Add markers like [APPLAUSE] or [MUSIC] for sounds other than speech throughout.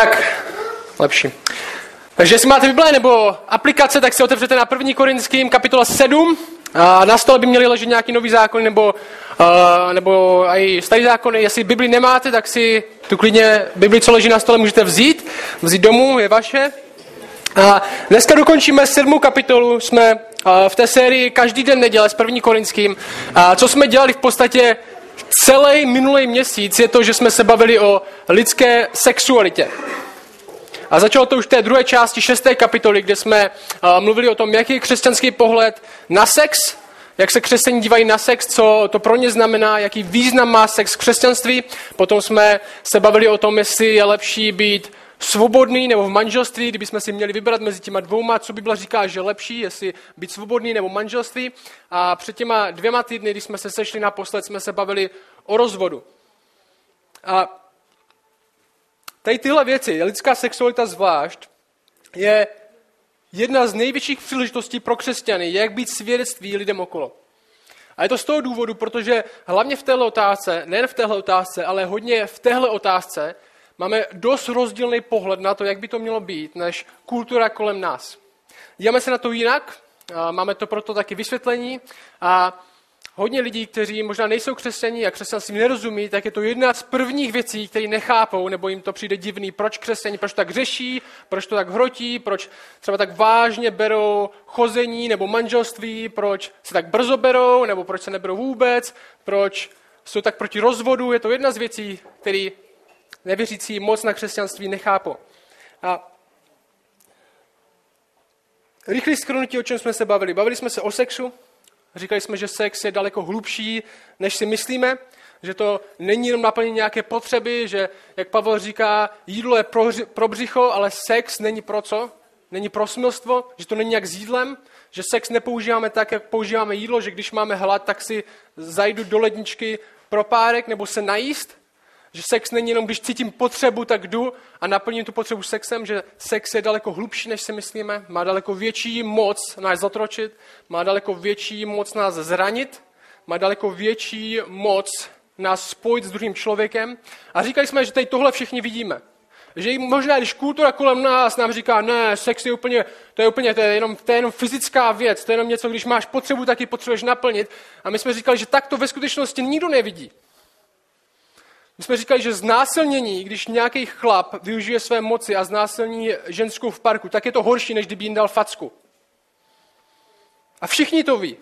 Tak, lepší. Takže jestli máte Bible nebo aplikace, tak si otevřete na 1. Korinským kapitola 7. A na stole by měly ležet nějaký nový zákon nebo, uh, nebo i starý zákony. Jestli Bibli nemáte, tak si tu klidně Bibli, co leží na stole, můžete vzít. Vzít domů, je vaše. A dneska dokončíme sedmou kapitolu. Jsme v té sérii každý den neděle s 1. Korinským. A co jsme dělali v podstatě celý minulý měsíc, je to, že jsme se bavili o lidské sexualitě. A začalo to už v té druhé části šesté kapitoly, kde jsme uh, mluvili o tom, jaký je křesťanský pohled na sex, jak se křesťané dívají na sex, co to pro ně znamená, jaký význam má sex v křesťanství. Potom jsme se bavili o tom, jestli je lepší být svobodný nebo v manželství, kdybychom si měli vybrat mezi těma dvouma, co Bible říká, že je lepší, jestli být svobodný nebo manželství. A před těma dvěma týdny, když jsme se sešli naposled, jsme se bavili o rozvodu. A Tady tyhle věci, lidská sexualita zvlášť, je jedna z největších příležitostí pro křesťany, jak být svědectví lidem okolo. A je to z toho důvodu, protože hlavně v téhle otázce, nejen v téhle otázce, ale hodně v téhle otázce, máme dost rozdílný pohled na to, jak by to mělo být, než kultura kolem nás. Díváme se na to jinak, máme to proto taky vysvětlení a hodně lidí, kteří možná nejsou křesťaní a křesťanství nerozumí, tak je to jedna z prvních věcí, které nechápou, nebo jim to přijde divný, proč křesťaní, proč tak řeší, proč to tak hrotí, proč třeba tak vážně berou chození nebo manželství, proč se tak brzo berou, nebo proč se neberou vůbec, proč jsou tak proti rozvodu. Je to jedna z věcí, které nevěřící moc na křesťanství nechápou. A rychlý skrnutí, o čem jsme se bavili. Bavili jsme se o sexu, Říkali jsme, že sex je daleko hlubší, než si myslíme, že to není jenom naplnění nějaké potřeby, že, jak Pavel říká, jídlo je pro, pro břicho, ale sex není pro co? Není pro smilstvo, že to není jak s jídlem, že sex nepoužíváme tak, jak používáme jídlo, že když máme hlad, tak si zajdu do ledničky pro párek nebo se najíst, že sex není jenom, když cítím potřebu, tak jdu a naplním tu potřebu sexem, že sex je daleko hlubší, než si myslíme, má daleko větší moc nás zatročit, má daleko větší moc nás zranit, má daleko větší moc nás spojit s druhým člověkem. A říkali jsme, že tady tohle všichni vidíme. Že možná, když kultura kolem nás nám říká, ne, sex je úplně, to je úplně, to je jenom, to je jenom fyzická věc, to je jenom něco, když máš potřebu, tak ji potřebuješ naplnit. A my jsme říkali, že tak to ve skutečnosti nikdo nevidí. My jsme říkali, že znásilnění, když nějaký chlap využije své moci a znásilní ženskou v parku, tak je to horší, než kdyby jim dal facku. A všichni to ví.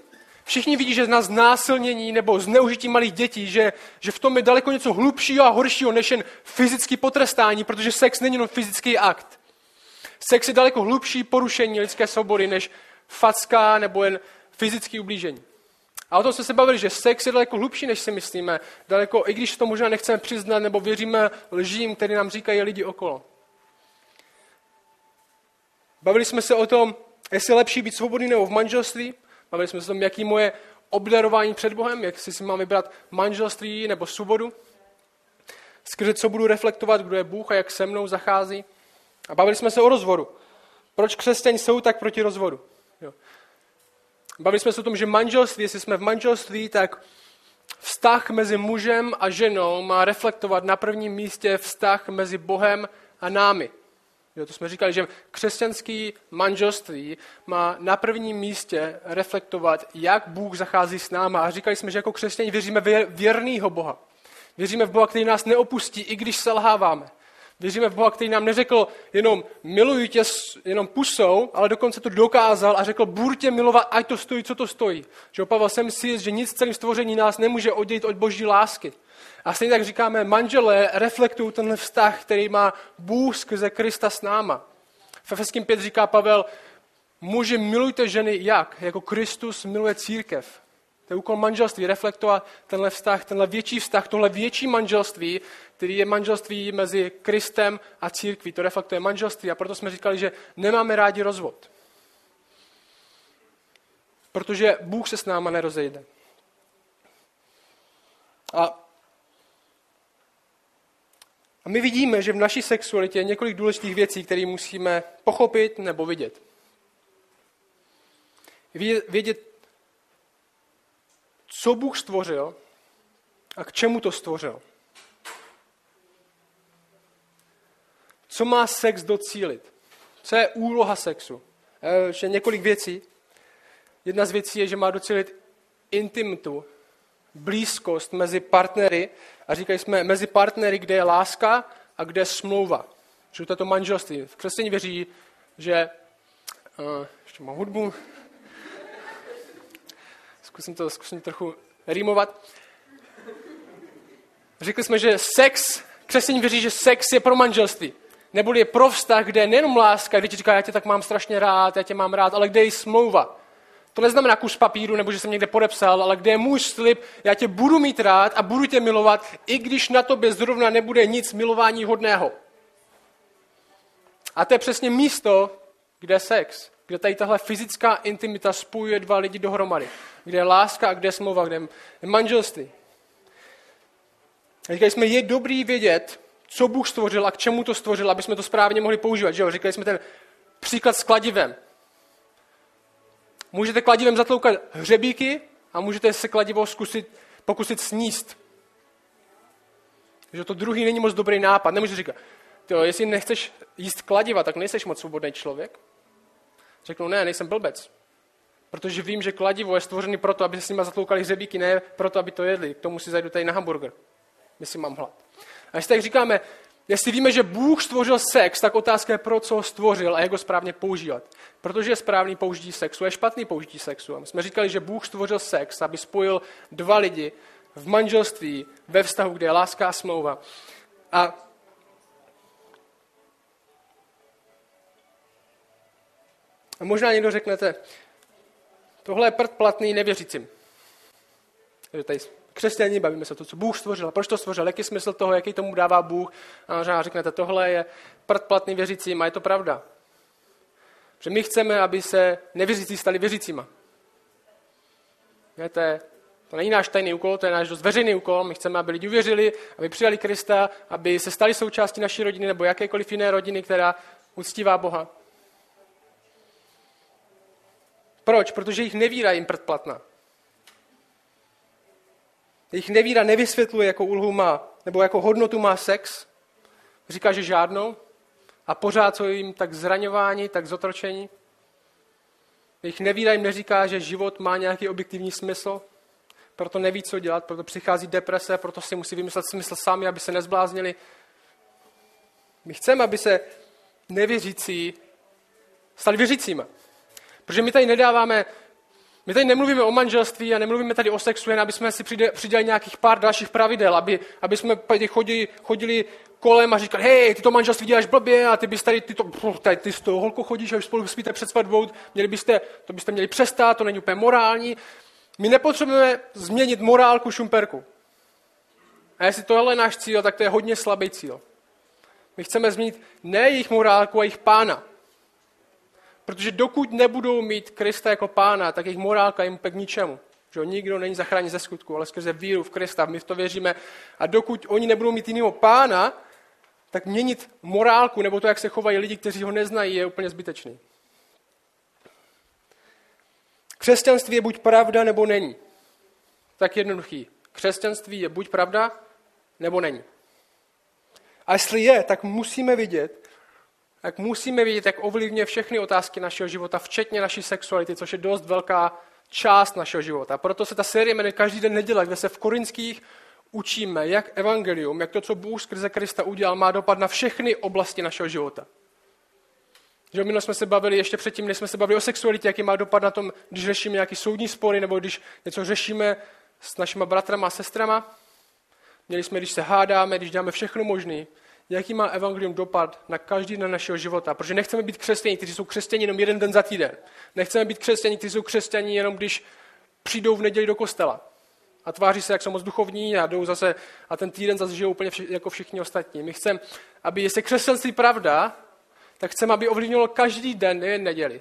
Všichni vidí, že na znásilnění nebo zneužití malých dětí, že, že v tom je daleko něco hlubšího a horšího než jen fyzický potrestání, protože sex není jenom fyzický akt. Sex je daleko hlubší porušení lidské svobody než facka nebo jen fyzické ublížení. A o tom jsme se bavili, že sex je daleko hlubší, než si myslíme. Daleko, i když to možná nechceme přiznat, nebo věříme lžím, které nám říkají lidi okolo. Bavili jsme se o tom, jestli je lepší být svobodný nebo v manželství. Bavili jsme se o tom, jaký moje obdarování před Bohem, jak si mám vybrat manželství nebo svobodu. Skrze co budu reflektovat, kdo je Bůh a jak se mnou zachází. A bavili jsme se o rozvodu. Proč křesťané jsou tak proti rozvodu? Bavili jsme se o tom, že manželství, jestli jsme v manželství, tak vztah mezi mužem a ženou má reflektovat na prvním místě vztah mezi Bohem a námi. Jo, to jsme říkali, že křesťanský manželství má na prvním místě reflektovat, jak Bůh zachází s náma. A říkali jsme, že jako křesťané věříme věrnýho Boha. Věříme v Boha, který nás neopustí, i když selháváme. Věříme v Boha, který nám neřekl jenom miluji tě jenom pusou, ale dokonce to dokázal a řekl, budu tě milovat, ať to stojí, co to stojí. Že Pavel jsem si že nic celým stvoření nás nemůže oddělit od boží lásky. A stejně tak říkáme, manželé reflektují ten vztah, který má Bůh skrze Krista s náma. V Efeským 5 říká Pavel, muži milujte ženy jak? Jako Kristus miluje církev. To je úkol manželství, reflektovat tenhle vztah, tenhle větší vztah, tohle větší manželství, který je manželství mezi Kristem a církví. To reflektuje manželství a proto jsme říkali, že nemáme rádi rozvod. Protože Bůh se s náma nerozejde. A, a my vidíme, že v naší sexualitě je několik důležitých věcí, které musíme pochopit nebo vidět. Vědět, co Bůh stvořil a k čemu to stvořil. co má sex docílit? Co je úloha sexu? Ještě několik věcí. Jedna z věcí je, že má docílit intimitu, blízkost mezi partnery. A říkali jsme, mezi partnery, kde je láska a kde je smlouva. Že to je to manželství. V křesťaní věří, že... Uh, ještě mám hudbu. Zkusím to zkusím trochu rýmovat. Řekli jsme, že sex, křesťaní věří, že sex je pro manželství. Neboli je pro vztah, kde je nejenom láska, kdy ti říká, já tě tak mám strašně rád, já tě mám rád, ale kde je smlouva. To neznamená kus papíru, nebo že jsem někde podepsal, ale kde je můj slib, já tě budu mít rád a budu tě milovat, i když na tobě zrovna nebude nic milování hodného. A to je přesně místo, kde je sex. Kde tady tahle fyzická intimita spojuje dva lidi dohromady. Kde je láska a kde je smlouva, kde je manželství. Říkali jsme, je dobrý vědět, co Bůh stvořil a k čemu to stvořil, aby jsme to správně mohli používat. Že jo? Říkali jsme ten příklad s kladivem. Můžete kladivem zatloukat hřebíky a můžete se kladivo zkusit, pokusit sníst. Že to druhý není moc dobrý nápad. Nemůžete říkat, tyjo, jestli nechceš jíst kladiva, tak nejseš moc svobodný člověk. Řeknu, ne, nejsem blbec. Protože vím, že kladivo je stvořený proto, aby se s nimi zatloukali hřebíky, ne proto, aby to jedli. K tomu si zajdu tady na hamburger. Myslím, mám hlad. A jestli tak říkáme, jestli víme, že Bůh stvořil sex, tak otázka je, pro co ho stvořil a jak ho správně používat. Protože je správný použití sexu, je špatný použití sexu. A my jsme říkali, že Bůh stvořil sex, aby spojil dva lidi v manželství, ve vztahu, kde je láska a smlouva. A A možná někdo řeknete, tohle je prd platný nevěřícím. Takže tady křesťaní, bavíme se o to, co Bůh stvořil. Proč to stvořil? Jaký smysl toho, jaký tomu dává Bůh? A možná řeknete, tohle je prd platný věřícím a je to pravda. Že my chceme, aby se nevěřící stali věřícíma. Víte, to není náš tajný úkol, to je náš dost veřejný úkol. My chceme, aby lidi uvěřili, aby přijali Krista, aby se stali součástí naší rodiny nebo jakékoliv jiné rodiny, která uctívá Boha. Proč? Protože jich nevíra jim předplatná. Jejich nevíra nevysvětluje, jakou úlohu má, nebo jakou hodnotu má sex. Říká, že žádnou. A pořád jsou jim tak zraňování, tak zotročení. Jejich nevíra jim neříká, že život má nějaký objektivní smysl, proto neví, co dělat, proto přichází deprese, proto si musí vymyslet smysl sami, aby se nezbláznili. My chceme, aby se nevěřící stali věřícími. Protože my tady nedáváme, my tady nemluvíme o manželství a nemluvíme tady o sexu, jen aby jsme si přidali nějakých pár dalších pravidel, aby, aby jsme chodili, chodili kolem a říkali, hej, ty to manželství děláš blbě a ty bys tady, ty, to, tady, ty s tou holkou chodíš a už spolu spíte před svatbou, měli byste, to byste měli přestat, to není úplně morální. My nepotřebujeme změnit morálku šumperku. A jestli tohle je náš cíl, tak to je hodně slabý cíl. My chceme změnit ne jejich morálku a jejich pána. Protože dokud nebudou mít Krista jako pána, tak jejich morálka jim k ničemu. Že nikdo není zachráněn ze skutku, ale skrze víru v Krista, my v to věříme. A dokud oni nebudou mít jiného pána, tak měnit morálku nebo to, jak se chovají lidi, kteří ho neznají, je úplně zbytečný. Křesťanství je buď pravda, nebo není. Tak jednoduchý. Křesťanství je buď pravda, nebo není. A jestli je, tak musíme vidět, tak musíme vidět, jak ovlivňuje všechny otázky našeho života, včetně naší sexuality, což je dost velká část našeho života. Proto se ta série jmenuje Každý den neděle, kde se v korinských učíme, jak evangelium, jak to, co Bůh skrze Krista udělal, má dopad na všechny oblasti našeho života. Že minule jsme se bavili, ještě předtím, než jsme se bavili o sexualitě, jaký má dopad na tom, když řešíme nějaký soudní spory, nebo když něco řešíme s našimi bratrama a sestrama. Měli jsme, když se hádáme, když děláme všechno možné, jaký má evangelium dopad na každý den našeho života. Protože nechceme být křesťaní, kteří jsou křesťaní jenom jeden den za týden. Nechceme být křesťaní, kteří jsou křesťaní jenom když přijdou v neděli do kostela. A tváří se, jak jsou moc duchovní a jdou zase a ten týden zase žijou úplně vši, jako všichni ostatní. My chceme, aby jestli křesťanství pravda, tak chceme, aby ovlivnilo každý den, nejen neděli.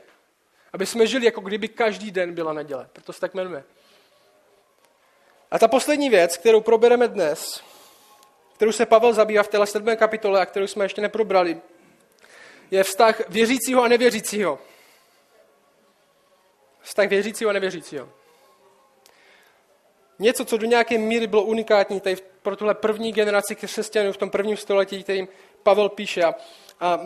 Aby jsme žili, jako kdyby každý den byla neděle. Proto se tak jmenuje. A ta poslední věc, kterou probereme dnes, kterou se Pavel zabývá v téhle 7. kapitole a kterou jsme ještě neprobrali, je vztah věřícího a nevěřícího. Vztah věřícího a nevěřícího. Něco, co do nějaké míry bylo unikátní tady pro tuhle první generaci křesťanů v tom prvním století, kterým Pavel píše. A A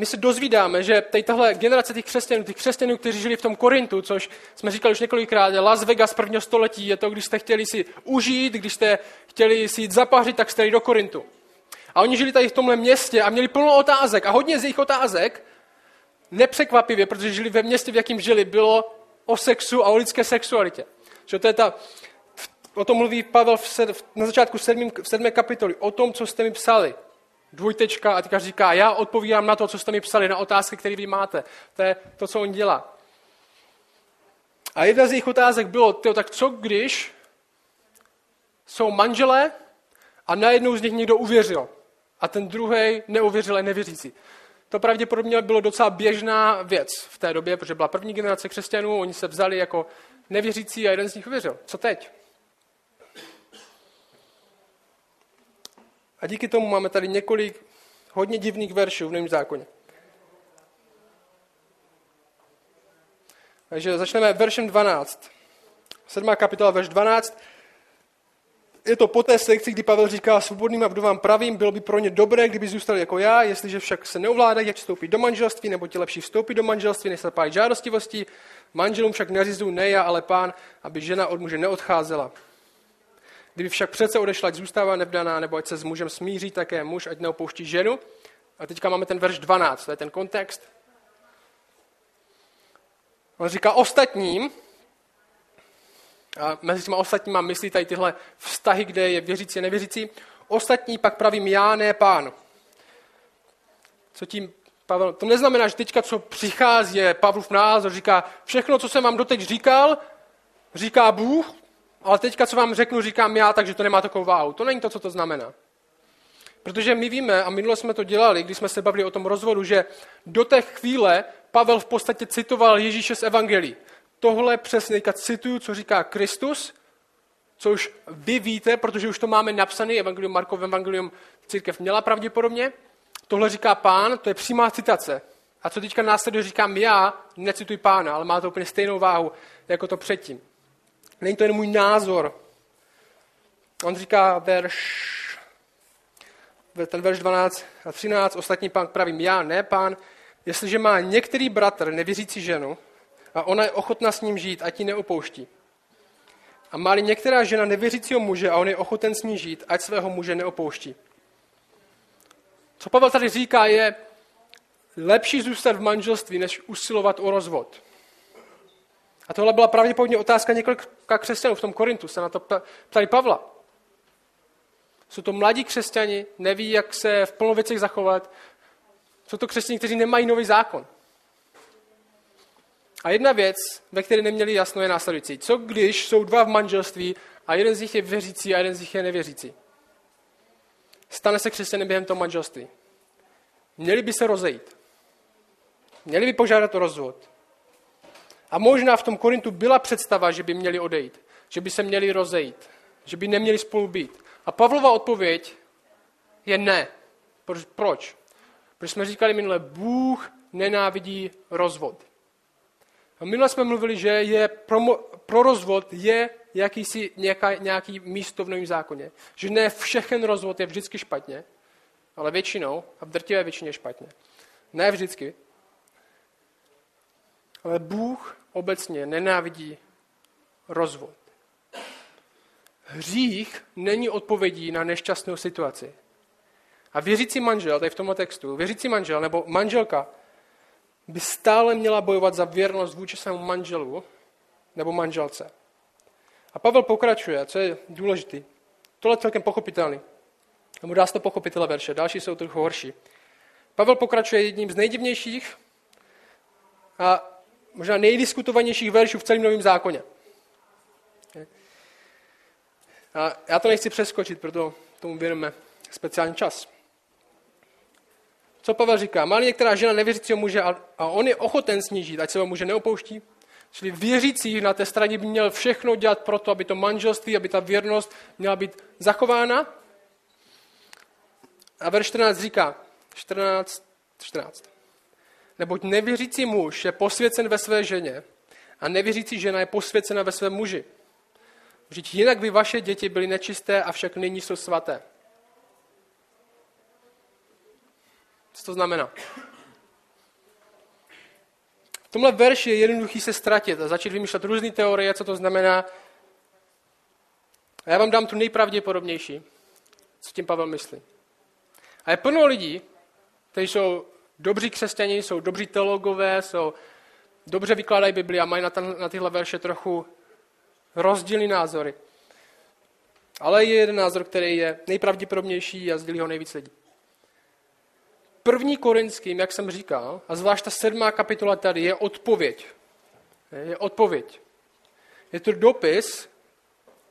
my se dozvídáme, že tady tahle generace těch křesťanů, těch křesťanů, kteří žili v tom Korintu, což jsme říkali už několikrát, Las Vegas prvního století, je to, když jste chtěli si užít, když jste chtěli si jít zapařit, tak jste jeli do Korintu. A oni žili tady v tomhle městě a měli plno otázek. A hodně z jejich otázek, nepřekvapivě, protože žili ve městě, v jakém žili, bylo o sexu a o lidské sexualitě. Že to je ta, o tom mluví Pavel v na začátku sedmým, v sedmé kapitoli, o tom, co jste mi psali. Dvojtečka a teďka říká, já odpovídám na to, co jste mi psali, na otázky, které vy máte. To je to, co on dělá. A jedna z jejich otázek bylo, tyjo, tak co když jsou manželé a najednou z nich někdo uvěřil a ten druhý neuvěřil a nevěřící. To pravděpodobně bylo docela běžná věc v té době, protože byla první generace křesťanů, oni se vzali jako nevěřící a jeden z nich uvěřil. Co teď? A díky tomu máme tady několik hodně divných veršů v Novém zákoně. Takže začneme veršem 12. 7. kapitola, verš 12. Je to po té sekci, kdy Pavel říká svobodným a vdovám pravým, bylo by pro ně dobré, kdyby zůstali jako já, jestliže však se neovládají, jak vstoupit do manželství, nebo ti lepší vstoupit do manželství, než se pájí žádostivostí. Manželům však nařizují ne já, ale pán, aby žena od muže neodcházela. Kdyby však přece odešla, ať zůstává nevdaná, nebo ať se s mužem smíří také muž, ať neopouští ženu. A teďka máme ten verš 12, to je ten kontext. On říká ostatním, a mezi těma ostatníma myslí tady tyhle vztahy, kde je věřící a nevěřící, ostatní pak pravím já, ne pán. Co tím Pavel, to neznamená, že teďka, co přichází, je Pavlův názor, říká, všechno, co jsem vám doteď říkal, říká Bůh, ale teďka, co vám řeknu, říkám já, takže to nemá takovou váhu. To není to, co to znamená. Protože my víme, a minule jsme to dělali, když jsme se bavili o tom rozvodu, že do té chvíle Pavel v podstatě citoval Ježíše z Evangelii. Tohle přesně cituju, co říká Kristus, co už vy víte, protože už to máme napsané, Evangelium Markov, Evangelium církev měla pravděpodobně. Tohle říká pán, to je přímá citace. A co teďka následuje říkám já, necituji pána, ale má to úplně stejnou váhu, jako to předtím. Není to jen můj názor. On říká verš, ten verš 12 a 13, ostatní pán pravím já, ne pán, jestliže má některý bratr nevěřící ženu a ona je ochotná s ním žít, ať ji neopouští. A má některá žena nevěřícího muže a on je ochoten s ní žít, ať svého muže neopouští. Co Pavel tady říká je, lepší zůstat v manželství, než usilovat o rozvod. A tohle byla pravděpodobně otázka několika křesťanů v tom Korintu, se na to ptali Pavla. Jsou to mladí křesťani, neví, jak se v plnou věcech zachovat. Jsou to křesťani, kteří nemají nový zákon. A jedna věc, ve které neměli jasno, je následující. Co když jsou dva v manželství a jeden z nich je věřící a jeden z nich je nevěřící? Stane se křesťanem během toho manželství. Měli by se rozejít. Měli by požádat o rozvod. A možná v tom Korintu byla představa, že by měli odejít, že by se měli rozejít, že by neměli spolu být. A Pavlova odpověď je ne. Proč? Protože jsme říkali minule, Bůh nenávidí rozvod. A minule jsme mluvili, že je pro, pro rozvod je jakýsi nějaká, nějaký místo v novém zákoně. Že ne všechen rozvod je vždycky špatně, ale většinou, a v drtivé většině špatně. Ne vždycky. Ale Bůh obecně nenávidí rozvod. Hřích není odpovědí na nešťastnou situaci. A věřící manžel, tady v tomto textu, věřící manžel nebo manželka by stále měla bojovat za věrnost vůči svému manželu nebo manželce. A Pavel pokračuje, co je důležitý. Tohle je celkem pochopitelný. Nebo dá se to pochopit tyhle verše, další jsou trochu horší. Pavel pokračuje jedním z nejdivnějších a možná nejdiskutovanějších veršů v celém Novém zákoně. A já to nechci přeskočit, proto tomu věnujeme speciální čas. Co Pavel říká? Má některá žena nevěřícího muže a, on je ochoten snížit, ať se ho muže neopouští? Čili věřící na té straně by měl všechno dělat pro to, aby to manželství, aby ta věrnost měla být zachována. A verš 14 říká, 14, 14. Neboť nevěřící muž je posvěcen ve své ženě a nevěřící žena je posvěcena ve svém muži. Vždyť jinak by vaše děti byly nečisté, avšak nyní jsou svaté. Co to znamená? V tomhle verši je jednoduchý se ztratit a začít vymýšlet různé teorie, co to znamená. A já vám dám tu nejpravděpodobnější, co tím Pavel myslí. A je plno lidí, kteří jsou dobří křesťani, jsou dobří teologové, jsou dobře vykládají Bibli a mají na, ten, na tyhle verše trochu rozdílný názory. Ale je jeden názor, který je nejpravděpodobnější a sdělí ho nejvíc lidí. První korinským, jak jsem říkal, a zvlášť ta sedmá kapitola tady, je odpověď. Je odpověď. Je to dopis,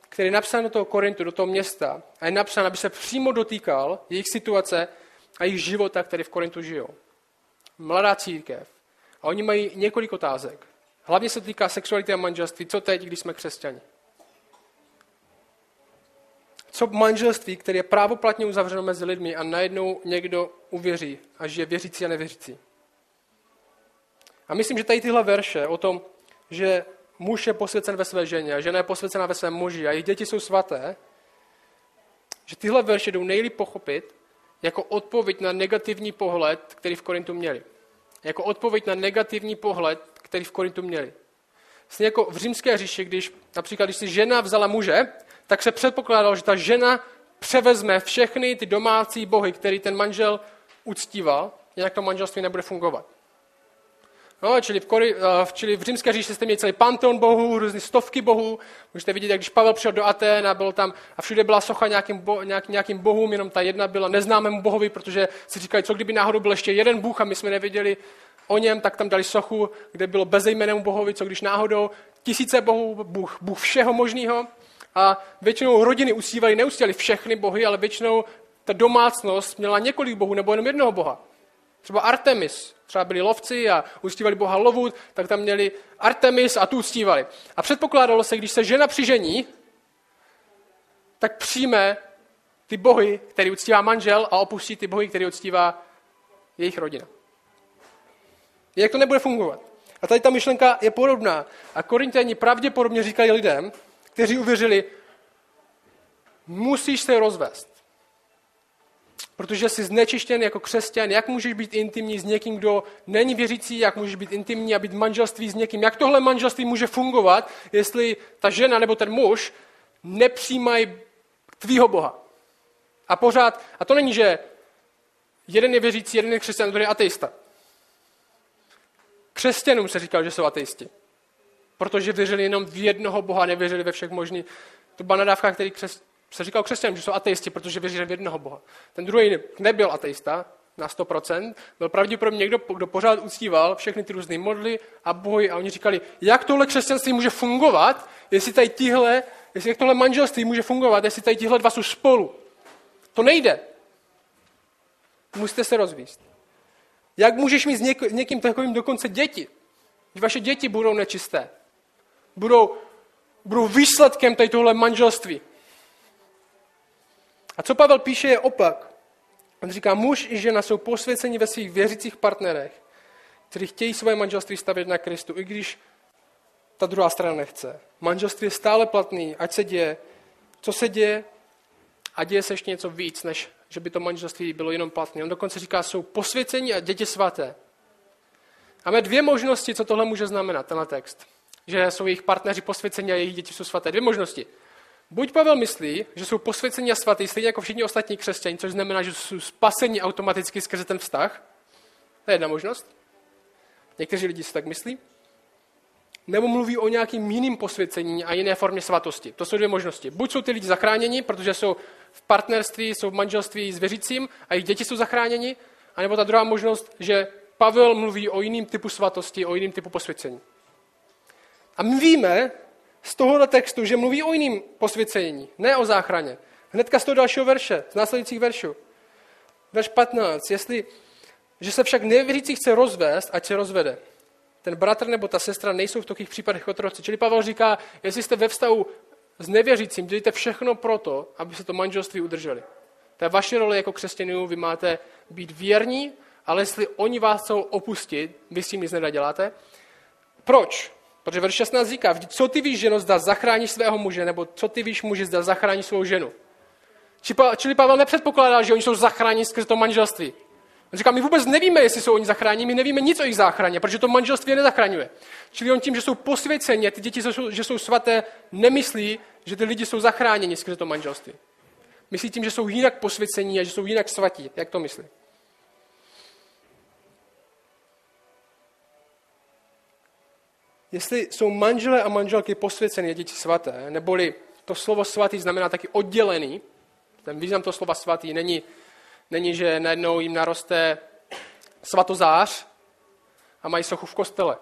který je napsán do toho Korintu, do toho města a je napsán, aby se přímo dotýkal jejich situace a jejich života, který v Korintu žijou. Mladá církev. A oni mají několik otázek. Hlavně se týká sexuality a manželství. Co teď, když jsme křesťani? Co manželství, které je právoplatně uzavřeno mezi lidmi a najednou někdo uvěří a žije věřící a nevěřící? A myslím, že tady tyhle verše o tom, že muž je posvěcen ve své ženě žena je posvěcena ve svém muži a jejich děti jsou svaté, že tyhle verše jdou nejlíp pochopit jako odpověď na negativní pohled, který v Korintu měli. Jako odpověď na negativní pohled, který v Korintu měli. Vlastně jako v římské říši, když například, když si žena vzala muže, tak se předpokládalo, že ta žena převezme všechny ty domácí bohy, který ten manžel uctíval, jinak to manželství nebude fungovat. No, čili, v Kori, uh, čili v římské říši jste měli celý panteon bohů, různé stovky bohů. Můžete vidět, jak když Pavel přišel do Aten a byl tam a všude byla socha nějakým, bo, nějak, nějakým bohům, jenom ta jedna byla neznámému bohovi, protože si říkali, co kdyby náhodou byl ještě jeden bůh a my jsme nevěděli o něm, tak tam dali sochu, kde bylo bezejmenému bohovi, co když náhodou tisíce bohů, bůh, bůh všeho možného. A většinou rodiny usívaly, neustívaly všechny bohy, ale většinou ta domácnost měla několik bohů nebo jenom jednoho boha. Třeba Artemis, třeba byli lovci a uctívali boha lovu, tak tam měli Artemis a tu uctívali. A předpokládalo se, když se žena přižení, tak přijme ty bohy, který uctívá manžel a opustí ty bohy, který uctívá jejich rodina. Jak to nebude fungovat? A tady ta myšlenka je podobná. A Korintiani pravděpodobně říkají lidem, kteří uvěřili, musíš se rozvést protože jsi znečištěn jako křesťan, jak můžeš být intimní s někým, kdo není věřící, jak můžeš být intimní a být manželství s někým, jak tohle manželství může fungovat, jestli ta žena nebo ten muž nepřijímají tvýho Boha. A pořád, a to není, že jeden je věřící, jeden je křesťan, druhý je ateista. Křesťanům se říkal, že jsou ateisti. Protože věřili jenom v jednoho Boha, nevěřili ve všech možných. To byla nadávka, který křes, se říkal křesťanům, že jsou ateisti, protože věří v jednoho Boha. Ten druhý nebyl ateista na 100%, byl pravděpodobně někdo, kdo pořád uctíval všechny ty různé modly a bohy a oni říkali, jak tohle křesťanství může fungovat, jestli tady tihle, jestli jak tohle manželství může fungovat, jestli tady tihle dva jsou spolu. To nejde. Musíte se rozvíst. Jak můžeš mít s něk- někým takovým dokonce děti? Když vaše děti budou nečisté. Budou, budou výsledkem tady tohle manželství. A co Pavel píše je opak. On říká, muž i žena jsou posvěceni ve svých věřících partnerech, kteří chtějí své manželství stavět na Kristu, i když ta druhá strana nechce. Manželství je stále platný, ať se děje, co se děje, a děje se ještě něco víc, než že by to manželství bylo jenom platné. On dokonce říká, jsou posvěcení a děti svaté. Máme dvě možnosti, co tohle může znamenat, tenhle text. Že jsou jejich partneři posvěcení a jejich děti jsou svaté. Dvě možnosti. Buď Pavel myslí, že jsou posvěcení a svatý, stejně jako všichni ostatní křesťané, což znamená, že jsou spasení automaticky skrze ten vztah. To je jedna možnost. Někteří lidi si tak myslí. Nebo mluví o nějakým jiným posvěcení a jiné formě svatosti. To jsou dvě možnosti. Buď jsou ty lidi zachráněni, protože jsou v partnerství, jsou v manželství s věřícím a jejich děti jsou zachráněni, anebo ta druhá možnost, že Pavel mluví o jiným typu svatosti, o jiným typu posvěcení. A my víme, z tohohle textu, že mluví o jiným posvěcení, ne o záchraně. Hnedka z toho dalšího verše, z následujících veršů. Verš 15. Jestli, že se však nevěřící chce rozvést, ať se rozvede. Ten bratr nebo ta sestra nejsou v takových případech otroci. Čili Pavel říká, jestli jste ve vztahu s nevěřícím, dělejte všechno proto, aby se to manželství udrželi. To je vaše role jako křesťanů, vy máte být věrní, ale jestli oni vás chcou opustit, vy s tím nic neděláte. Proč? Protože verš 16 říká, co ty víš, ženo, zda zachráníš svého muže, nebo co ty víš, muži, zda zachráníš svou ženu. Čili Pavel nepředpokládá, že oni jsou zachráněni skrze to manželství. On říká, my vůbec nevíme, jestli jsou oni zachráněni, my nevíme nic o jejich záchraně, protože to manželství je nezachraňuje. Čili on tím, že jsou posvěceni ty děti, jsou, že jsou svaté, nemyslí, že ty lidi jsou zachráněni skrze to manželství. Myslí tím, že jsou jinak posvěcení a že jsou jinak svatí. Jak to myslí? Jestli jsou manželé a manželky posvěceny a děti svaté, neboli to slovo svatý znamená taky oddělený, ten význam toho slova svatý není, není, že najednou jim naroste svatozář a mají sochu v kostele.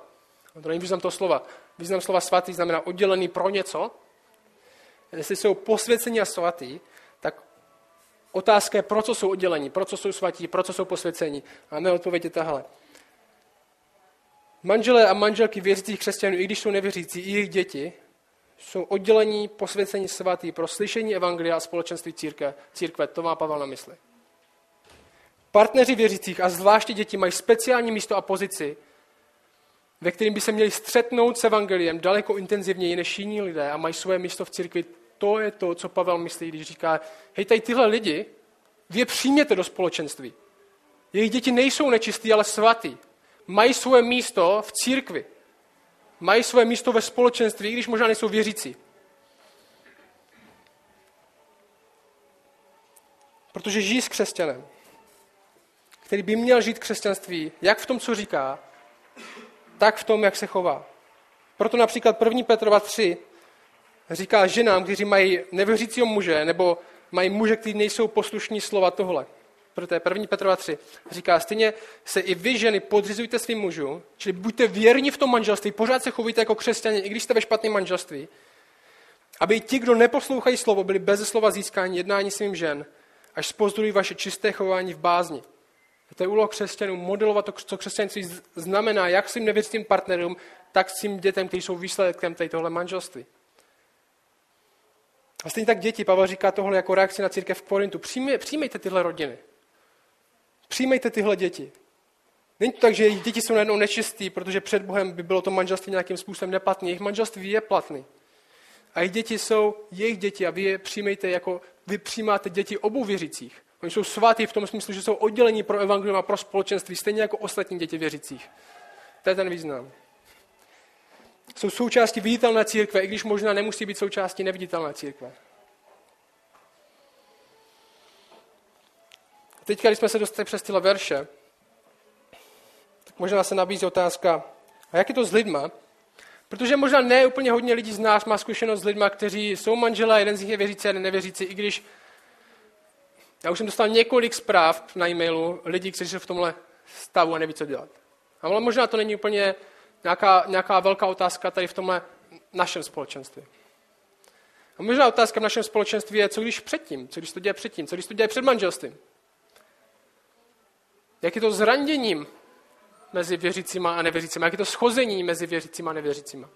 To není význam toho slova. Význam slova svatý znamená oddělený pro něco. Jestli jsou posvěcení a svatý, tak otázka je, pro co jsou oddělení, pro co jsou svatí, pro co jsou posvěcení. A mé odpověď je tahle. Manželé a manželky věřících křesťanů, i když jsou nevěřící, i jejich děti, jsou oddělení, posvěcení svatý pro slyšení evangelia a společenství církve. církve. To má Pavel na mysli. Partneři věřících a zvláště děti mají speciální místo a pozici, ve kterým by se měli střetnout s evangeliem daleko intenzivněji než jiní lidé a mají svoje místo v církvi. To je to, co Pavel myslí, když říká, hej, tady tyhle lidi, vy je přijměte do společenství. Jejich děti nejsou nečistý, ale svatý. Mají svoje místo v církvi mají své místo ve společenství, když možná nejsou věřící. Protože žijí s křesťanem, který by měl žít křesťanství, jak v tom, co říká, tak v tom, jak se chová. Proto například 1. Petrova 3 říká ženám, kteří mají nevěřícího muže, nebo mají muže, kteří nejsou poslušní slova tohle proto je 1. Petrova 3, říká, stejně se i vy, ženy, podřizujte svým mužům, čili buďte věrní v tom manželství, pořád se chovejte jako křesťané, i když jste ve špatném manželství, aby ti, kdo neposlouchají slovo, byli bez slova získání jednání svým žen, až spozdují vaše čisté chování v bázni. To je úloha křesťanů, modelovat to, co křesťanství znamená, jak svým nevěřícím partnerům, tak svým dětem, kteří jsou výsledkem tohle manželství. A stejně tak děti, Pavel říká tohle jako reakci na církev v Korintu. přijmejte tyhle rodiny. Přijmejte tyhle děti. Není to tak, že jejich děti jsou najednou nečistý, protože před Bohem by bylo to manželství nějakým způsobem neplatné. Jejich manželství je platný. A jejich děti jsou jejich děti a vy je přijmejte jako, vy přijímáte děti obou věřících. Oni jsou svatí v tom smyslu, že jsou oddělení pro evangelium a pro společenství, stejně jako ostatní děti věřících. To je ten význam. Jsou součástí viditelné církve, i když možná nemusí být součástí neviditelné církve. Teď, když jsme se dostali přes tyhle verše, tak možná se nabízí otázka, a jak je to s lidma? Protože možná ne úplně hodně lidí z nás má zkušenost s lidma, kteří jsou manželé, jeden z nich je věřící a nevěřící, i když já už jsem dostal několik zpráv na e-mailu lidí, kteří jsou v tomhle stavu a neví, co dělat. Ale možná to není úplně nějaká, nějaká velká otázka tady v tomhle našem společenství. A možná otázka v našem společenství je, co když předtím, co když to děje předtím, co když to děje před manželstvím. Jak je to s randěním mezi věřícíma a nevěřícíma? Jak je to schození mezi věřícíma a nevěřícíma?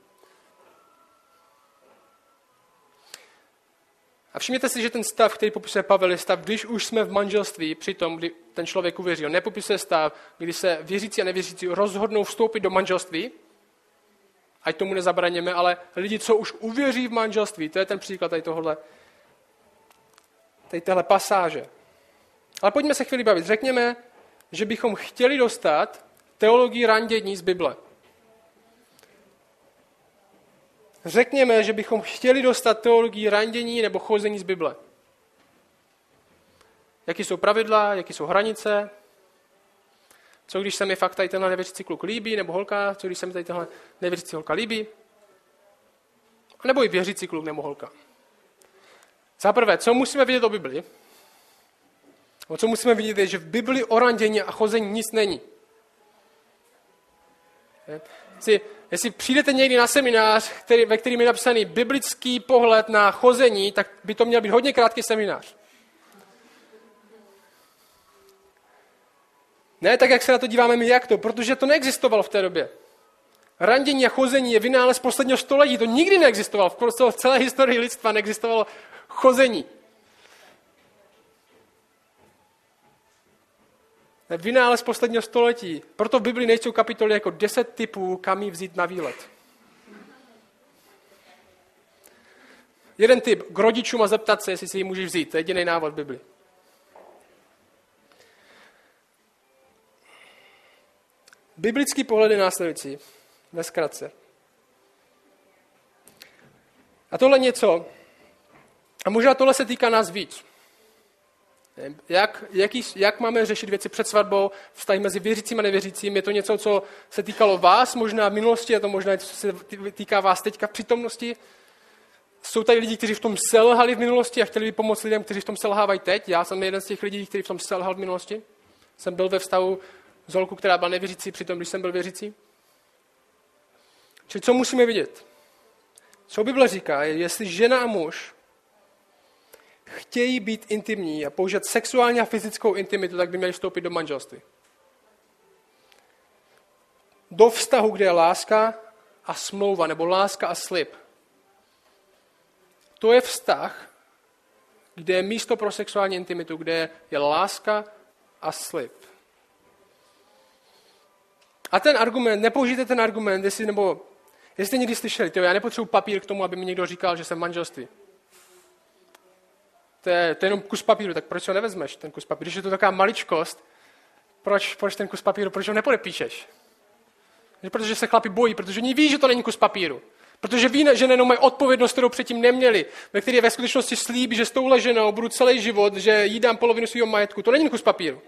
A všimněte si, že ten stav, který popisuje Pavel, je stav, když už jsme v manželství, při tom, kdy ten člověk uvěří. On nepopisuje stav, kdy se věřící a nevěřící rozhodnou vstoupit do manželství, ať tomu nezabraněme, ale lidi, co už uvěří v manželství, to je ten příklad tady tohohle, tady téhle pasáže. Ale pojďme se chvíli bavit. Řekněme, že bychom chtěli dostat teologii randění z Bible. Řekněme, že bychom chtěli dostat teologii randění nebo chození z Bible. Jaký jsou pravidla, jaký jsou hranice, co když se mi fakt tady tenhle nevěřící kluk líbí, nebo holka, co když se mi tady tenhle nevěřící holka líbí, nebo i věřící kluk nebo holka. Za prvé, co musíme vědět o Bibli? O co musíme vidět je, že v Bibli o randění a chození nic není. Jestli, jestli přijdete někdy na seminář, který, ve kterým je napsaný biblický pohled na chození, tak by to měl být hodně krátký seminář. Ne tak, jak se na to díváme my, jak to, protože to neexistovalo v té době. Randění a chození je vynález posledního století, to nikdy neexistovalo. V celé historii lidstva neexistovalo chození. Vynález posledního století. Proto v Biblii nejsou kapitoly jako deset typů, kam jí vzít na výlet. Jeden typ, k rodičům a zeptat se, jestli si ji můžeš vzít. To je jediný návod v Biblii. Biblický pohled je následující, ve zkratce. A tohle něco, a možná tohle se týká nás víc. Jak, jaký, jak máme řešit věci před svatbou, vztahy mezi věřícím a nevěřícím? Je to něco, co se týkalo vás možná v minulosti, je to možná něco, co se týká vás teďka v přítomnosti? Jsou tady lidi, kteří v tom selhali v minulosti a chtěli by pomoct lidem, kteří v tom selhávají teď. Já jsem jeden z těch lidí, kteří v tom selhal v minulosti. Jsem byl ve vztahu s holkou, která byla nevěřící, přitom když jsem byl věřící. Čili co musíme vidět? Co Bible říká, je, jestli žena a muž chtějí být intimní a použít sexuální a fyzickou intimitu, tak by měli vstoupit do manželství. Do vztahu, kde je láska a smlouva, nebo láska a slib. To je vztah, kde je místo pro sexuální intimitu, kde je láska a slib. A ten argument, nepoužijte ten argument, jestli, nebo jestli jste někdy slyšeli, tyjo, já nepotřebuji papír k tomu, aby mi někdo říkal, že jsem v manželství. To je, to je jenom kus papíru, tak proč ho nevezmeš, ten kus papíru? Když je to taková maličkost, proč, proč ten kus papíru, proč ho nepodepíšeš? Protože se chlapi bojí, protože oni ví, že to není kus papíru. Protože ví, že nejenom mají odpovědnost, kterou předtím neměli, ve které ve skutečnosti slíbí, že s touhle ženou budu celý život, že jí dám polovinu svého majetku. To není kus papíru.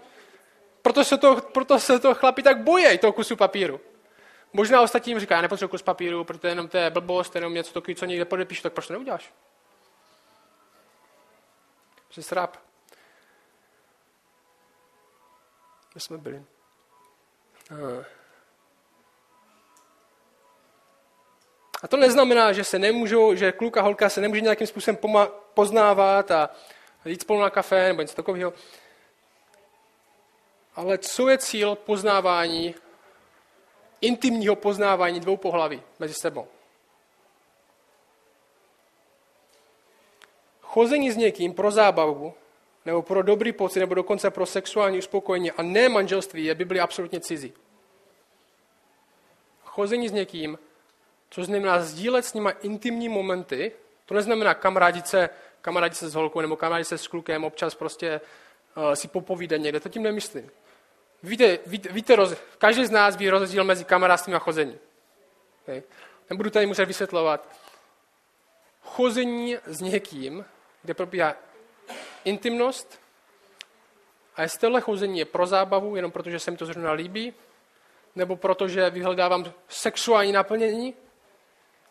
Proto se to, proto se to chlapi tak bojí, toho kusu papíru. Možná ostatní jim říká, já nepotřebuji kus papíru, protože jenom to je blbost, jenom něco takového, co někde podepíšu, tak proč to neuděláš? Že sráp. Kde jsme byli? Ah. A to neznamená, že se nemůžou, že kluk a holka se nemůže nějakým způsobem poznávat a jít spolu na kafe nebo něco takového. Ale co je cíl poznávání, intimního poznávání dvou pohlaví mezi sebou? Chození s někým pro zábavu, nebo pro dobrý pocit, nebo dokonce pro sexuální uspokojení a ne manželství je Bibli absolutně cizí. Chození s někým což znamená sdílet s nima intimní momenty. To neznamená kamarádit se, kamarádit se s holkou nebo kamarádit se s klukem, občas prostě uh, si popovídat někde. To tím nemyslím. Víte, víte, víte roz, každý z nás ví rozdíl mezi kamarádstvím a chozením. Okay? Nebudu tady muset vysvětlovat. Chození s někým, kde probíhá intimnost, a jestli tohle chození je pro zábavu, jenom protože se mi to zrovna líbí, nebo protože vyhledávám sexuální naplnění,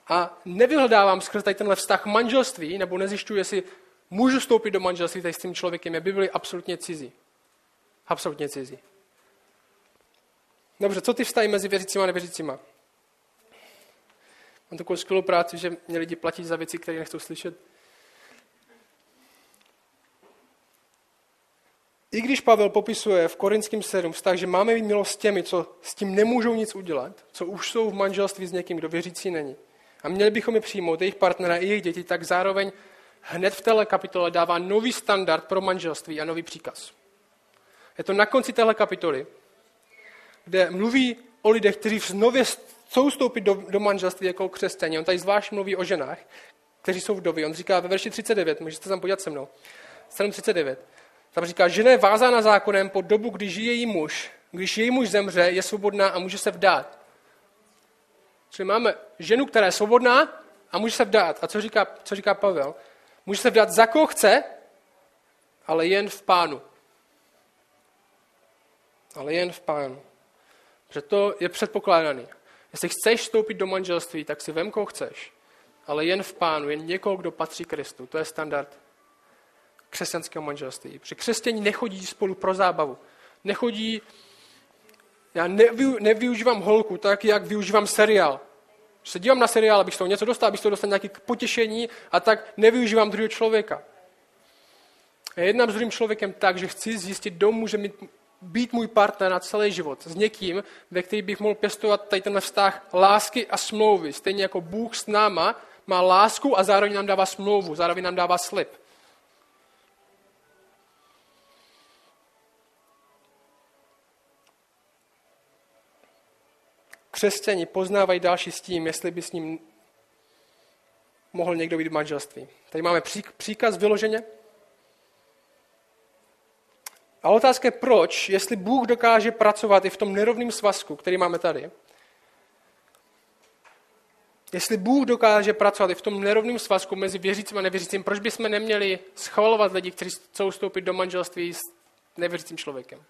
a nevyhledávám skrz tady tenhle vztah manželství, nebo nezjišťuji, jestli můžu vstoupit do manželství tady s tím člověkem, je Bibli absolutně cizí. Absolutně cizí. Dobře, co ty vztahy mezi věřícíma a nevěřícíma? Mám takovou skvělou práci, že mě lidi platí za věci, které nechcou slyšet. I když Pavel popisuje v Korinském 7 vztah, že máme mít milost s těmi, co s tím nemůžou nic udělat, co už jsou v manželství s někým, kdo věřící není, a měli bychom je přijmout, jejich partnera i jejich děti, tak zároveň hned v téhle kapitole dává nový standard pro manželství a nový příkaz. Je to na konci téhle kapitoly, kde mluví o lidech, kteří znově chcou vstoupit do, do manželství jako křesťané. On tady zvlášť mluví o ženách, kteří jsou vdovy. On říká ve verši 39, můžete tam podívat se mnou, 7.39. Tam říká, žena je vázána zákonem po dobu, kdy žije její muž. Když její muž zemře, je svobodná a může se vdát. Čili máme ženu, která je svobodná a může se vdát. A co říká, co říká Pavel? Může se vdát za koho chce, ale jen v pánu. Ale jen v pánu. Protože to je předpokládaný. Jestli chceš vstoupit do manželství, tak si vem, koho chceš. Ale jen v pánu, jen někoho, kdo patří Kristu. To je standard křesťanského manželství. Protože křesťaní nechodí spolu pro zábavu. Nechodí já nevy, nevyužívám holku tak, jak využívám seriál. Když se dívám na seriál, abych z toho něco dostal, abych z toho dostal nějaké potěšení a tak nevyužívám druhého člověka. Já jednám s druhým člověkem tak, že chci zjistit, kdo může mít, být můj partner na celý život. S někým, ve který bych mohl pěstovat tady ten vztah lásky a smlouvy. Stejně jako Bůh s náma má lásku a zároveň nám dává smlouvu, zároveň nám dává slib. Křesťani poznávají další s tím, jestli by s ním mohl někdo být v manželství. Tady máme příkaz vyloženě. A otázka je proč, jestli Bůh dokáže pracovat i v tom nerovném svazku, který máme tady, jestli Bůh dokáže pracovat i v tom nerovném svazku mezi věřícím a nevěřícím, proč bychom neměli schvalovat lidi, kteří chcou vstoupit do manželství s nevěřícím člověkem?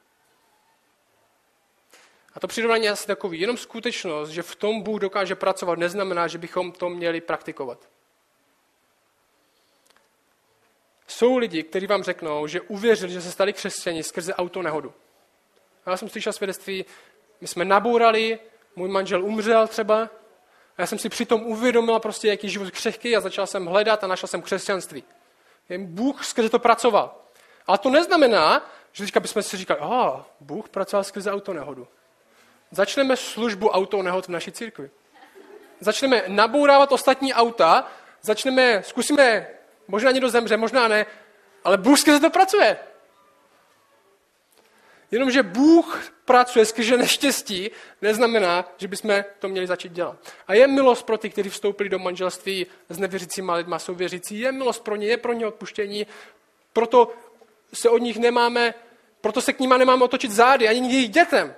A to přirovnání je asi takový. Jenom skutečnost, že v tom Bůh dokáže pracovat, neznamená, že bychom to měli praktikovat. Jsou lidi, kteří vám řeknou, že uvěřili, že se stali křesťani skrze auto nehodu. Já jsem slyšel svědectví, my jsme nabourali, můj manžel umřel třeba, a já jsem si přitom uvědomila prostě, jaký život křehký a začal jsem hledat a našel jsem křesťanství. Bůh skrze to pracoval. Ale to neznamená, že teďka bychom si říkali, oh, Bůh pracoval skrze auto nehodu. Začneme službu auto nehod v naší církvi. Začneme nabourávat ostatní auta, začneme, zkusíme Možná někdo zemře, možná ne, ale Bůh skrze to pracuje. Jenomže Bůh pracuje skrze neštěstí, neznamená, že bychom to měli začít dělat. A je milost pro ty, kteří vstoupili do manželství s nevěřícíma lidma, jsou věřící, je milost pro ně, je pro ně odpuštění, proto se od nich nemáme, proto se k ním nemáme otočit zády, ani jejich dětem.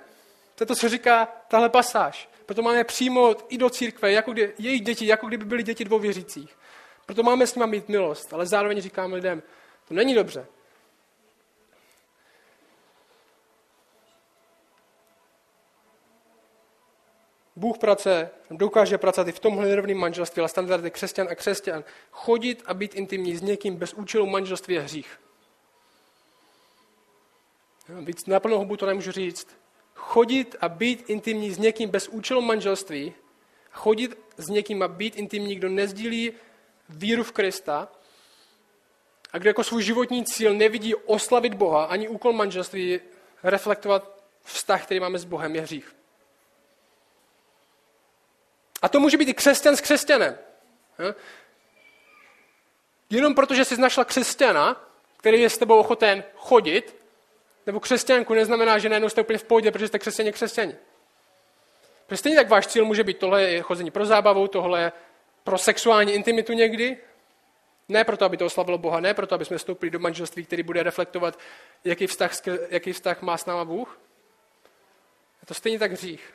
To je to, co říká tahle pasáž. Proto máme přijmout i do církve jako kdy, jejich děti, jako kdyby byly děti dvou věřících. Proto máme s nimi mít milost, ale zároveň říkáme lidem, to není dobře. Bůh pracuje, dokáže pracovat i v tomhle nerovném manželství, ale standardy křesťan a křesťan. Chodit a být intimní s někým bez účelu manželství je hřích. Víc na plnou hubu to nemůžu říct. Chodit a být intimní s někým bez účelu manželství, chodit s někým a být intimní, kdo nezdílí víru v Krista a kdo jako svůj životní cíl nevidí oslavit Boha, ani úkol manželství reflektovat vztah, který máme s Bohem, je hřích. A to může být i křesťan s křesťanem. Jenom protože jsi našla křesťana, který je s tebou ochoten chodit, nebo křesťanku, neznamená, že najednou jste úplně v pohodě, protože jste křesťaně křesťani. Protože stejně tak váš cíl může být tohle je chození pro zábavu, tohle je pro sexuální intimitu někdy, ne proto, aby to oslavilo Boha, ne proto, aby jsme vstoupili do manželství, který bude reflektovat, jaký vztah, jaký vztah má s náma Bůh. Je to stejně tak hřích.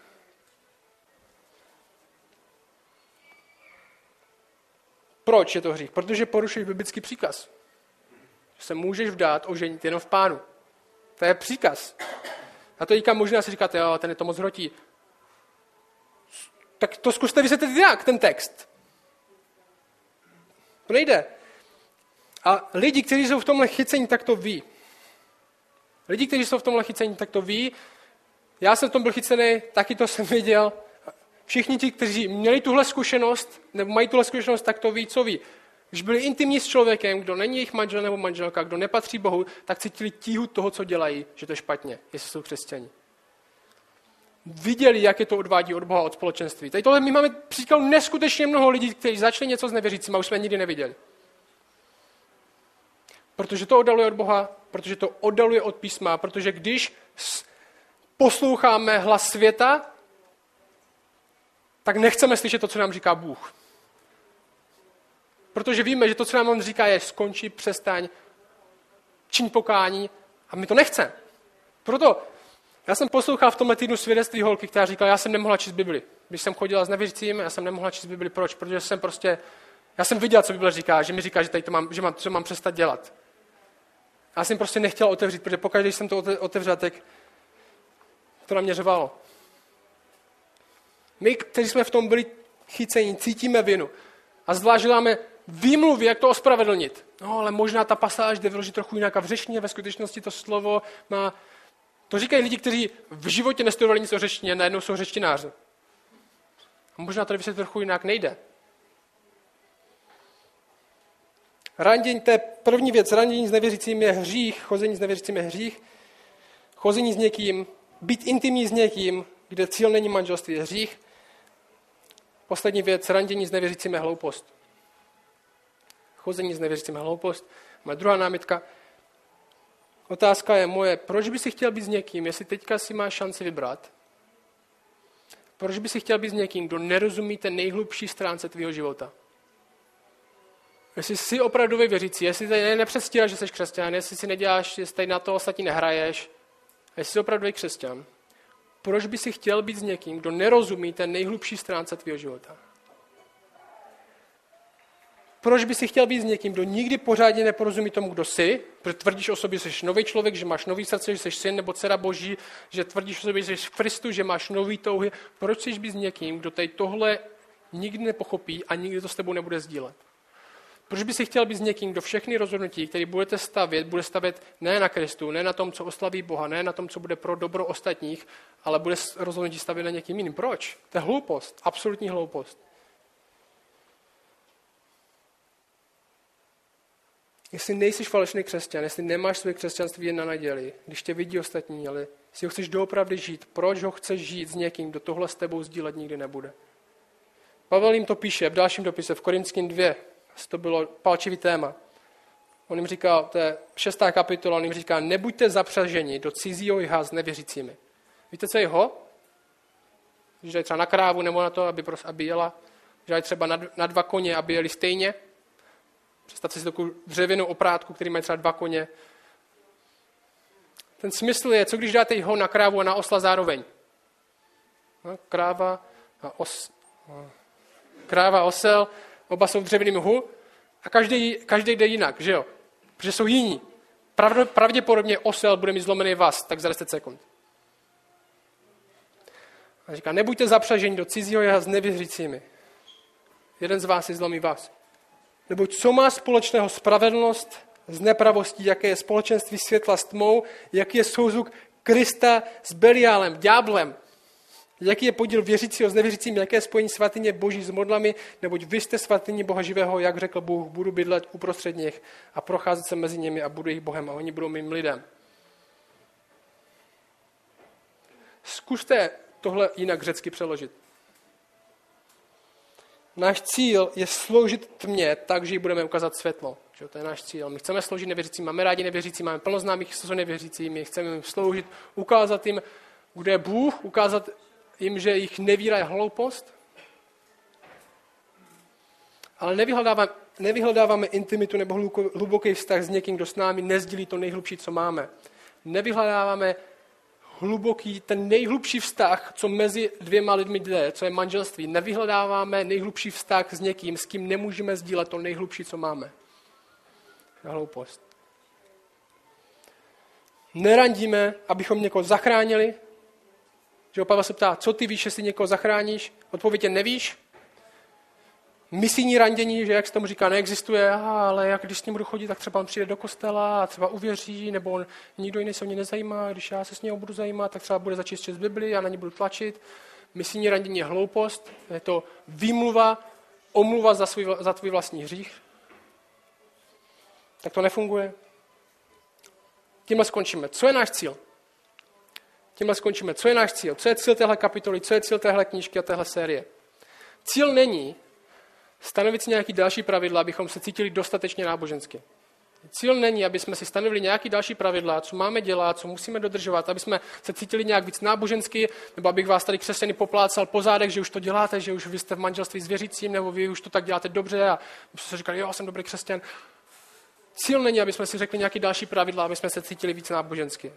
Proč je to hřích? Protože porušuješ biblický příkaz. Že se můžeš vdát oženit jenom v pánu. To je příkaz. A to říkám, možná si říkáte, jo, ten je to moc hrotí. Tak to zkuste vysvětlit jak, ten text. To nejde. A lidi, kteří jsou v tomhle chycení, tak to ví. Lidi, kteří jsou v tomhle chycení, tak to ví. Já jsem v tom byl chycený, taky to [LAUGHS] jsem viděl. Všichni ti, kteří měli tuhle zkušenost, nebo mají tuhle zkušenost, tak to ví, co ví. Když byli intimní s člověkem, kdo není jejich manžel nebo manželka, kdo nepatří Bohu, tak cítili tíhu toho, co dělají, že to je špatně, jestli jsou křesťani. Viděli, jak je to odvádí od Boha, od společenství. Tady tohle my máme příklad neskutečně mnoho lidí, kteří začali něco s nevěřícími a už jsme nikdy neviděli. Protože to oddaluje od Boha, protože to oddaluje od písma, protože když posloucháme hlas světa, tak nechceme slyšet to, co nám říká Bůh. Protože víme, že to, co nám on říká, je skončí, přestaň, čiň pokání a my to nechceme. Proto já jsem poslouchal v tomhle týdnu svědectví holky, která říkala, já jsem nemohla číst Bibli. Když jsem chodila s nevěřícím, já jsem nemohla číst Bibli. Proč? Protože jsem prostě, já jsem viděla, co Bible říká, že mi říká, že tady to mám, že mám, co mám přestat dělat. Já jsem prostě nechtěl otevřít, protože pokaždé, když jsem to otevřel, tak to na mě řvalo. My, kteří jsme v tom byli chyceni, cítíme vinu. A zvlášť máme výmluvy, jak to ospravedlnit. No, ale možná ta pasáž jde vyložit trochu jinak a v řečtině ve skutečnosti to slovo má... To říkají lidi, kteří v životě nestudovali nic o řečtině, najednou jsou řečtináři. A možná to vysvětlit trochu jinak nejde. Randění, to je první věc, randění s nevěřícím je hřích, chození s nevěřícím je hřích, chození s někým, být intimní s někým, kde cíl není manželství, je hřích. Poslední věc, randění s nevěřícím je hloupost. Chození s nevěřícím hloupost. Moje druhá námitka. Otázka je moje, proč by si chtěl být s někým, jestli teďka si máš šanci vybrat? Proč by si chtěl být s někým, kdo nerozumí té nejhlubší stránce tvého života? Jestli jsi opravdový věřící, jestli tady nepředstíráš, že jsi křesťan, jestli si neděláš, jestli tady na to ostatní nehraješ, jestli jsi opravdový křesťan, proč by si chtěl být s někým, kdo nerozumí té nejhlubší stránce tvého života? Proč by si chtěl být s někým, kdo nikdy pořádně neporozumí tomu, kdo jsi, protože tvrdíš o sobě, že jsi nový člověk, že máš nový srdce, že jsi syn nebo dcera boží, že tvrdíš o sobě, že jsi v Kristu, že máš nový touhy. Proč chceš být s někým, kdo tady tohle nikdy nepochopí a nikdy to s tebou nebude sdílet? Proč by si chtěl být s někým, kdo všechny rozhodnutí, které budete stavět, bude stavět ne na Kristu, ne na tom, co oslaví Boha, ne na tom, co bude pro dobro ostatních, ale bude rozhodnutí stavět na někým jiným. Proč? To je hloupost, absolutní hloupost. Jestli nejsi falešný křesťan, jestli nemáš své křesťanství jen na naděli, když tě vidí ostatní, ale si ho chceš doopravdy žít, proč ho chceš žít s někým, kdo tohle s tebou sdílet nikdy nebude? Pavel jim to píše v dalším dopise, v Korinským 2, to bylo palčivý téma. On jim říká, to je šestá kapitola, on jim říká, nebuďte zapřaženi do cizího jha s nevěřícími. Víte, co je ho? Že je třeba na krávu nebo na to, aby, aby jela. Že je třeba na dva koně, aby jeli stejně. Představte si takovou dřevěnou oprátku, který má třeba dva koně. Ten smysl je, co když dáte ho na krávu a na osla zároveň. No, kráva a os, no, kráva, osel, oba jsou v dřevěném mhu a každý, každý jde jinak, že jo? Protože jsou jiní. Pravděpodobně osel bude mít zlomený vás, tak za 10 sekund. A říká, nebuďte zapřaženi do cizího jaha s nevěřícími. Jeden z vás si zlomí vás. Neboť co má společného spravedlnost s nepravostí, jaké je společenství světla s tmou, jaký je souzuk Krista s Beliálem, ďáblem. Jaký je podíl věřícího s nevěřícím, jaké je spojení svatyně boží s modlami, neboť vy jste svatyně Boha živého, jak řekl Bůh, budu bydlet uprostřed nich a procházet se mezi nimi a budu jich Bohem a oni budou mým lidem. Zkuste tohle jinak řecky přeložit. Náš cíl je sloužit tmě tak, že jí budeme ukázat světlo. Že to je náš cíl. My chceme sloužit nevěřícím, máme rádi nevěřící, máme plno známých, co jsou nevěřící, my chceme jim sloužit, ukázat jim, kde je Bůh, ukázat jim, že jich nevíra je hloupost. Ale nevyhledáváme, nevyhledáváme intimitu nebo hluboký vztah s někým, kdo s námi nezdílí to nejhlubší, co máme. Nevyhledáváme hluboký, ten nejhlubší vztah, co mezi dvěma lidmi jde, co je manželství. Nevyhledáváme nejhlubší vztah s někým, s kým nemůžeme sdílet to nejhlubší, co máme. Je hloupost. Nerandíme, abychom někoho zachránili. Že Pavel se ptá, co ty víš, jestli někoho zachráníš? Odpověď je nevíš. Misijní randění, že jak se tomu říká, neexistuje, ale jak když s ním budu chodit, tak třeba on přijde do kostela a třeba uvěří, nebo on, nikdo jiný se o ně nezajímá, když já se s něho budu zajímat, tak třeba bude začít číst Bibli, já na ně budu tlačit. Misijní randění je hloupost, je to výmluva, omluva za, svůj, za tvůj vlastní hřích. Tak to nefunguje. Tímhle skončíme. Co je náš cíl? Tímhle skončíme. Co je náš cíl? Co je cíl téhle kapitoly? Co je cíl téhle knížky a téhle série? Cíl není stanovit si nějaký další pravidla, abychom se cítili dostatečně nábožensky. Cíl není, aby jsme si stanovili nějaký další pravidla, co máme dělat, co musíme dodržovat, aby jsme se cítili nějak víc nábožensky, nebo abych vás tady křesťany poplácal po zádech, že už to děláte, že už vy jste v manželství s věřícím, nebo vy už to tak děláte dobře a jsme si říkali, jo, jsem dobrý křesťan. Cíl není, aby jsme si řekli nějaký další pravidla, aby jsme se cítili víc nábožensky.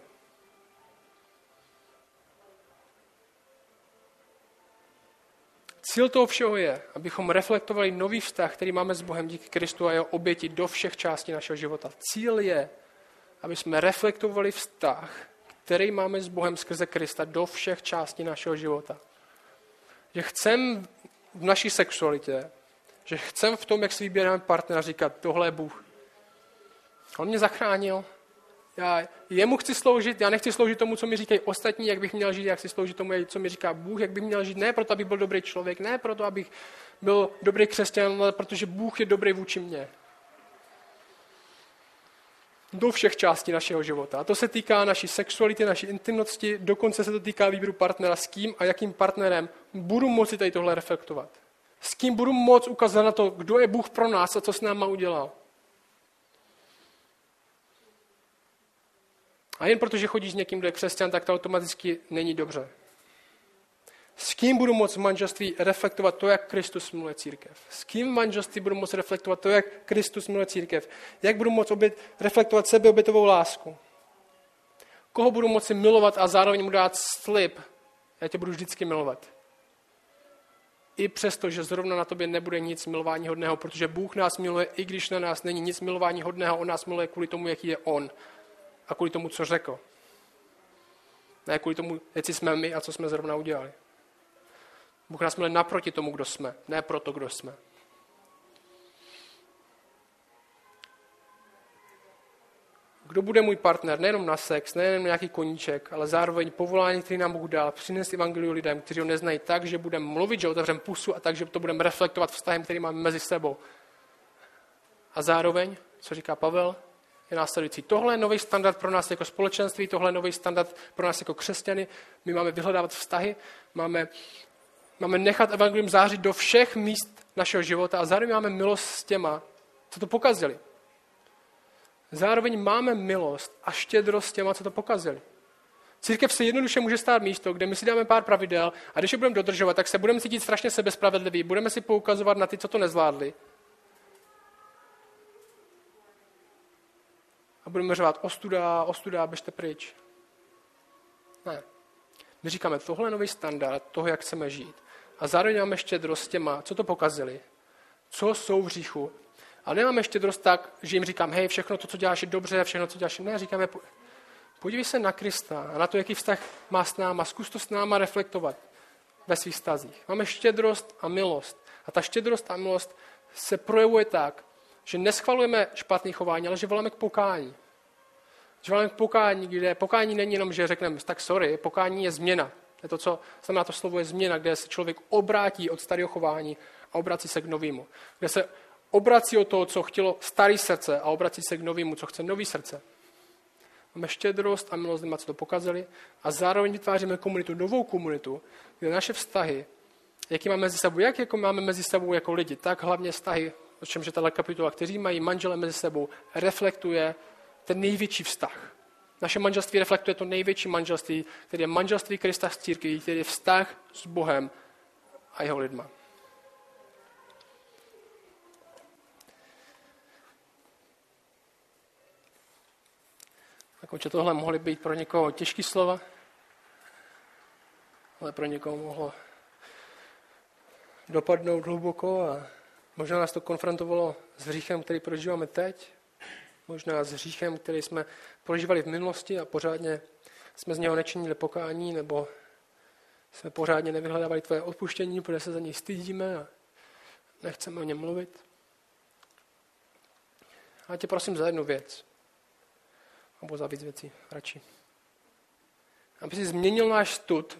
Cíl toho všeho je, abychom reflektovali nový vztah, který máme s Bohem díky Kristu a jeho oběti do všech částí našeho života. Cíl je, aby jsme reflektovali vztah, který máme s Bohem skrze Krista do všech částí našeho života. Že chcem v naší sexualitě, že chcem v tom, jak si vybíráme partnera, říkat, tohle je Bůh. On mě zachránil, já jemu chci sloužit, já nechci sloužit tomu, co mi říkají ostatní, jak bych měl žít, jak chci sloužit tomu, co mi říká Bůh, jak bych měl žít. Ne proto, abych byl dobrý člověk, ne proto, abych byl dobrý křesťan, ale protože Bůh je dobrý vůči mně. Do všech částí našeho života. A to se týká naší sexuality, naší intimnosti, dokonce se to týká výběru partnera, s kým a jakým partnerem budu moci tady tohle reflektovat. S kým budu moct ukázat na to, kdo je Bůh pro nás a co s náma udělal. A jen protože chodíš s někým, kdo je křesťan, tak to automaticky není dobře. S kým budu moct v manželství reflektovat to, jak Kristus miluje církev? S kým v manželství budu moct reflektovat to, jak Kristus miluje církev? Jak budu moct obět, reflektovat sebeobětovou lásku? Koho budu moci milovat a zároveň mu dát slib? Já tě budu vždycky milovat. I přesto, že zrovna na tobě nebude nic milování hodného, protože Bůh nás miluje, i když na nás není nic milování hodného, On nás miluje kvůli tomu, jaký je On a kvůli tomu, co řekl. Ne kvůli tomu, jaký jsme my a co jsme zrovna udělali. Bůh nás miluje naproti tomu, kdo jsme, ne proto, kdo jsme. Kdo bude můj partner, nejenom na sex, nejenom nějaký koníček, ale zároveň povolání, který nám Bůh dal, přinést evangeliu lidem, kteří ho neznají tak, že budeme mluvit, že otevřeme pusu a tak, že to budeme reflektovat vztahem, který máme mezi sebou. A zároveň, co říká Pavel, je následující. Tohle je nový standard pro nás jako společenství, tohle je nový standard pro nás jako křesťany. My máme vyhledávat vztahy, máme Máme nechat evangelium zářit do všech míst našeho života a zároveň máme milost s těma, co to pokazili. Zároveň máme milost a štědrost s těma, co to pokazili. Církev se jednoduše může stát místo, kde my si dáme pár pravidel a když je budeme dodržovat, tak se budeme cítit strašně sebespravedliví, budeme si poukazovat na ty, co to nezvládli. A budeme řovat ostuda, ostuda, běžte pryč. Ne. My říkáme, tohle je nový standard toho, jak chceme žít. A zároveň máme štědrost těma, co to pokazili, co jsou v říchu. A nemáme štědrost tak, že jim říkám, hej, všechno to, co děláš, je dobře, všechno, co děláš, ne, říkáme, podívej se na Krista a na to, jaký vztah má s náma, zkus to s náma reflektovat ve svých stazích. Máme štědrost a milost. A ta štědrost a milost se projevuje tak, že neschvalujeme špatné chování, ale že voláme k pokání. Že voláme k pokání, kde pokání není jenom, že řekneme, tak sorry, pokání je změna. Je to, co znamená to slovo je změna, kde se člověk obrátí od starého chování a obrací se k novému. Kde se obrací od toho, co chtělo starý srdce a obrací se k novému, co chce nový srdce. Máme štědrost a milost, co to pokazali a zároveň vytváříme komunitu, novou komunitu, kde naše vztahy, jaký máme mezi sebou, jak jako máme mezi sebou jako lidi, tak hlavně vztahy, o čem je tato kapitola, kteří mají manžele mezi sebou, reflektuje ten největší vztah. Naše manželství reflektuje to největší manželství, které je manželství Krista s církví, který je vztah s Bohem a jeho lidma. Jako, tohle mohly být pro někoho těžké slova, ale pro někoho mohlo dopadnout hluboko a možná nás to konfrontovalo s hříchem, který prožíváme teď, možná s hříchem, který jsme prožívali v minulosti a pořádně jsme z něho nečinili pokání, nebo jsme pořádně nevyhledávali tvoje odpuštění, protože se za něj stydíme a nechceme o něm mluvit. A tě prosím za jednu věc. Nebo za víc věcí, radši. Aby si změnil náš stud,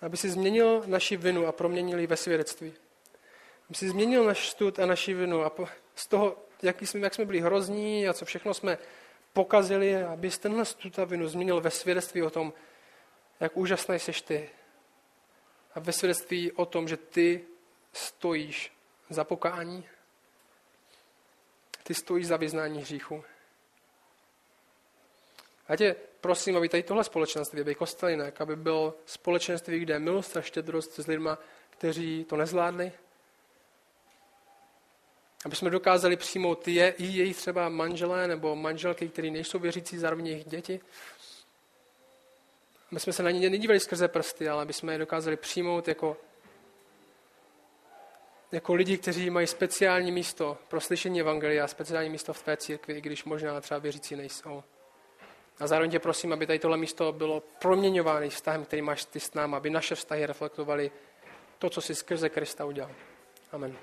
aby si změnil naši vinu a proměnil ji ve svědectví. Si změnil náš stud a naši vinu a z toho jak jsme, jak jsme byli hrozní a co všechno jsme pokazili, aby tenhle vinu změnil ve svědectví o tom, jak úžasný jsi ty. A ve svědectví o tom, že ty stojíš za pokání. Ty stojíš za vyznání hříchu. A tě prosím, aby tady tohle společenství, aby kostelinek, aby bylo společenství, kde je milost a štědrost s lidma, kteří to nezvládli, aby jsme dokázali přijmout je, i jejich třeba manželé nebo manželky, kteří nejsou věřící, zároveň jejich děti. Aby jsme se na ně nedívali skrze prsty, ale aby jsme je dokázali přijmout jako, jako lidi, kteří mají speciální místo pro slyšení evangelia, speciální místo v tvé církvi, i když možná třeba věřící nejsou. A zároveň tě prosím, aby tady tohle místo bylo proměňováno vztahem, který máš ty s námi, aby naše vztahy reflektovaly to, co jsi skrze Krista udělal. Amen.